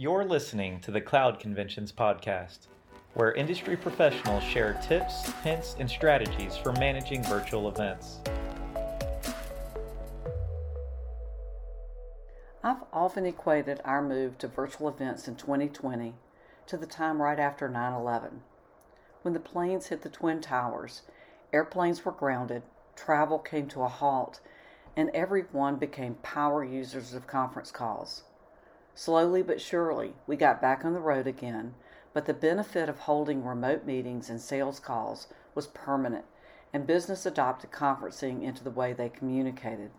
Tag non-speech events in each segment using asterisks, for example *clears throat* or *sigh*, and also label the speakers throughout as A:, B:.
A: You're listening to the Cloud Conventions podcast, where industry professionals share tips, hints, and strategies for managing virtual events.
B: I've often equated our move to virtual events in 2020 to the time right after 9 11. When the planes hit the Twin Towers, airplanes were grounded, travel came to a halt, and everyone became power users of conference calls. Slowly but surely, we got back on the road again, but the benefit of holding remote meetings and sales calls was permanent, and business adopted conferencing into the way they communicated.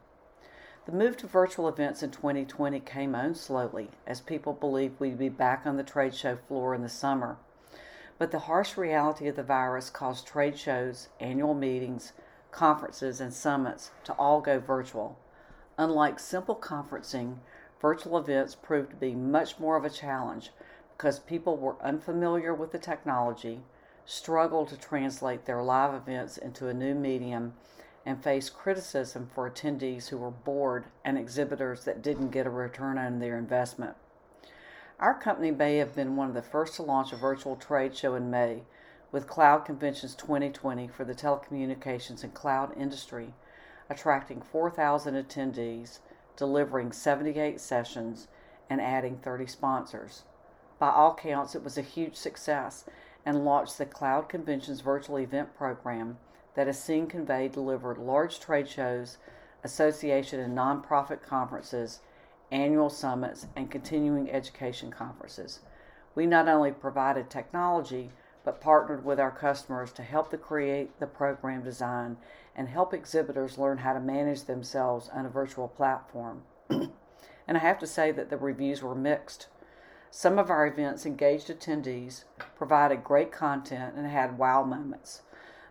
B: The move to virtual events in 2020 came on slowly, as people believed we'd be back on the trade show floor in the summer. But the harsh reality of the virus caused trade shows, annual meetings, conferences, and summits to all go virtual. Unlike simple conferencing, virtual events proved to be much more of a challenge because people were unfamiliar with the technology, struggled to translate their live events into a new medium, and faced criticism for attendees who were bored and exhibitors that didn't get a return on their investment. Our company may have been one of the first to launch a virtual trade show in May with Cloud Conventions 2020 for the telecommunications and cloud industry, attracting 4,000 attendees delivering 78 sessions, and adding 30 sponsors. By all counts, it was a huge success and launched the Cloud Conventions virtual event program that has seen Convey delivered large trade shows, association and nonprofit conferences, annual summits, and continuing education conferences. We not only provided technology, but partnered with our customers to help to create the program design and help exhibitors learn how to manage themselves on a virtual platform. *clears throat* and I have to say that the reviews were mixed. Some of our events engaged attendees, provided great content, and had wow moments.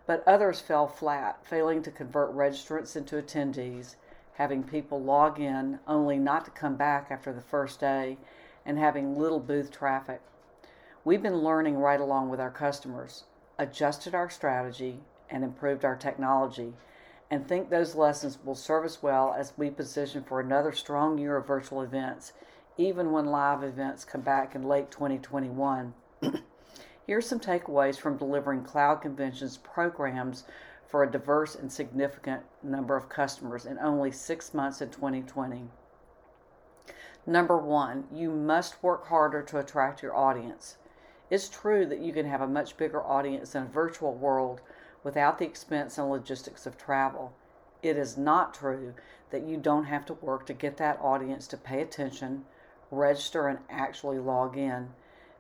B: But others fell flat, failing to convert registrants into attendees, having people log in only not to come back after the first day, and having little booth traffic. We've been learning right along with our customers, adjusted our strategy, and improved our technology, and think those lessons will serve us well as we position for another strong year of virtual events, even when live events come back in late 2021. *clears throat* Here's some takeaways from delivering Cloud Conventions programs for a diverse and significant number of customers in only six months in 2020. Number one, you must work harder to attract your audience. It's true that you can have a much bigger audience in a virtual world without the expense and logistics of travel. It is not true that you don't have to work to get that audience to pay attention, register, and actually log in.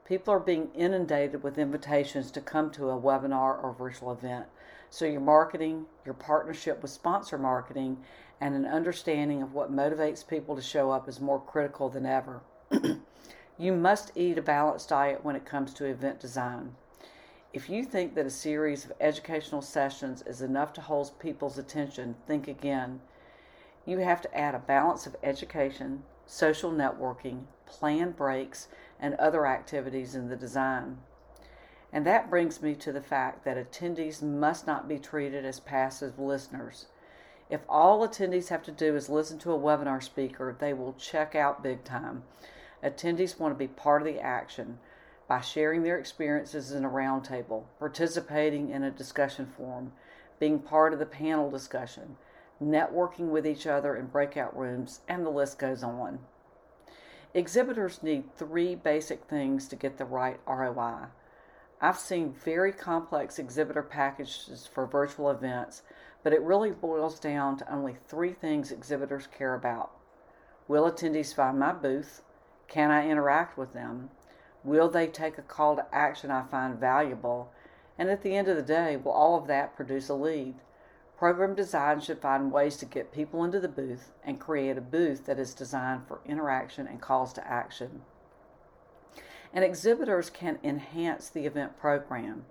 B: People are being inundated with invitations to come to a webinar or virtual event. So, your marketing, your partnership with sponsor marketing, and an understanding of what motivates people to show up is more critical than ever. *clears throat* you must eat a balanced diet when it comes to event design. If you think that a series of educational sessions is enough to hold people's attention, think again. You have to add a balance of education, social networking, planned breaks, and other activities in the design. And that brings me to the fact that attendees must not be treated as passive listeners. If all attendees have to do is listen to a webinar speaker, they will check out big time. Attendees want to be part of the action by sharing their experiences in a roundtable, participating in a discussion forum, being part of the panel discussion, networking with each other in breakout rooms, and the list goes on. Exhibitors need three basic things to get the right ROI. I've seen very complex exhibitor packages for virtual events, but it really boils down to only three things exhibitors care about. Will attendees find my booth? Can I interact with them? Will they take a call to action I find valuable? And at the end of the day, will all of that produce a lead? Program design should find ways to get people into the booth and create a booth that is designed for interaction and calls to action. And exhibitors can enhance the event program.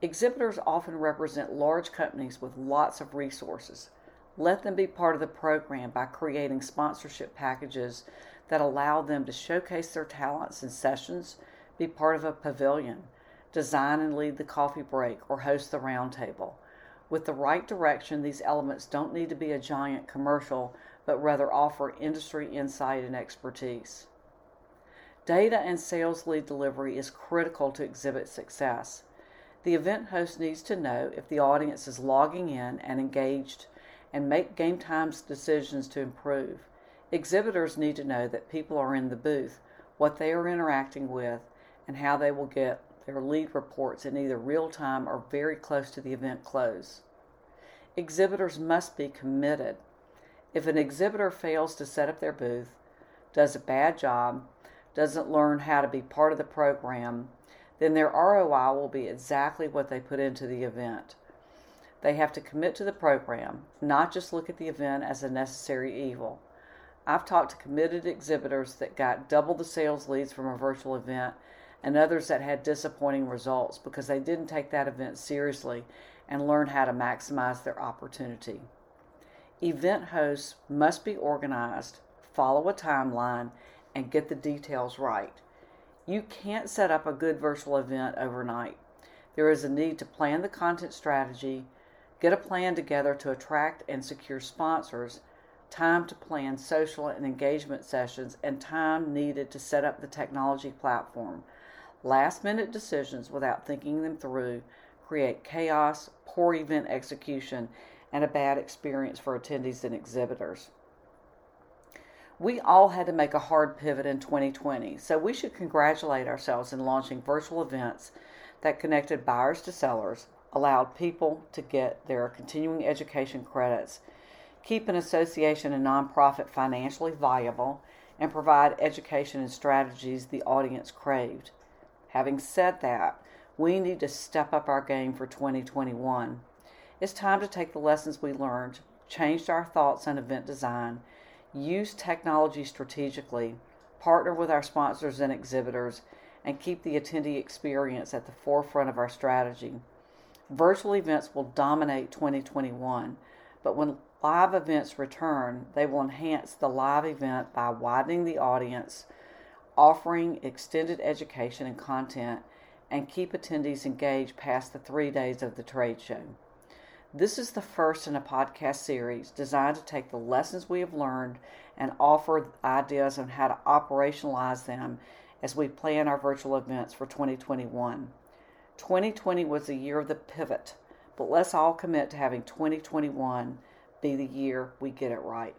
B: Exhibitors often represent large companies with lots of resources. Let them be part of the program by creating sponsorship packages that allow them to showcase their talents in sessions, be part of a pavilion, design and lead the coffee break, or host the roundtable. With the right direction, these elements don't need to be a giant commercial, but rather offer industry insight and expertise. Data and sales lead delivery is critical to exhibit success. The event host needs to know if the audience is logging in and engaged and make game times decisions to improve. Exhibitors need to know that people are in the booth, what they are interacting with, and how they will get their lead reports in either real time or very close to the event close. Exhibitors must be committed. If an exhibitor fails to set up their booth, does a bad job, doesn't learn how to be part of the program, then their ROI will be exactly what they put into the event. They have to commit to the program, not just look at the event as a necessary evil. I've talked to committed exhibitors that got double the sales leads from a virtual event and others that had disappointing results because they didn't take that event seriously and learn how to maximize their opportunity. Event hosts must be organized, follow a timeline, and get the details right. You can't set up a good virtual event overnight. There is a need to plan the content strategy, get a plan together to attract and secure sponsors, time to plan social and engagement sessions, and time needed to set up the technology platform. Last minute decisions without thinking them through create chaos, poor event execution, and a bad experience for attendees and exhibitors. We all had to make a hard pivot in 2020, so we should congratulate ourselves in launching virtual events that connected buyers to sellers, allowed people to get their continuing education credits, keep an association and nonprofit financially viable, and provide education and strategies the audience craved. Having said that, we need to step up our game for 2021. It's time to take the lessons we learned, change our thoughts on event design, use technology strategically, partner with our sponsors and exhibitors, and keep the attendee experience at the forefront of our strategy. Virtual events will dominate 2021, but when live events return, they will enhance the live event by widening the audience, offering extended education and content, and keep attendees engaged past the three days of the trade show. This is the first in a podcast series designed to take the lessons we have learned and offer ideas on how to operationalize them as we plan our virtual events for 2021. 2020 was the year of the pivot, but let's all commit to having 2021 be the year we get it right.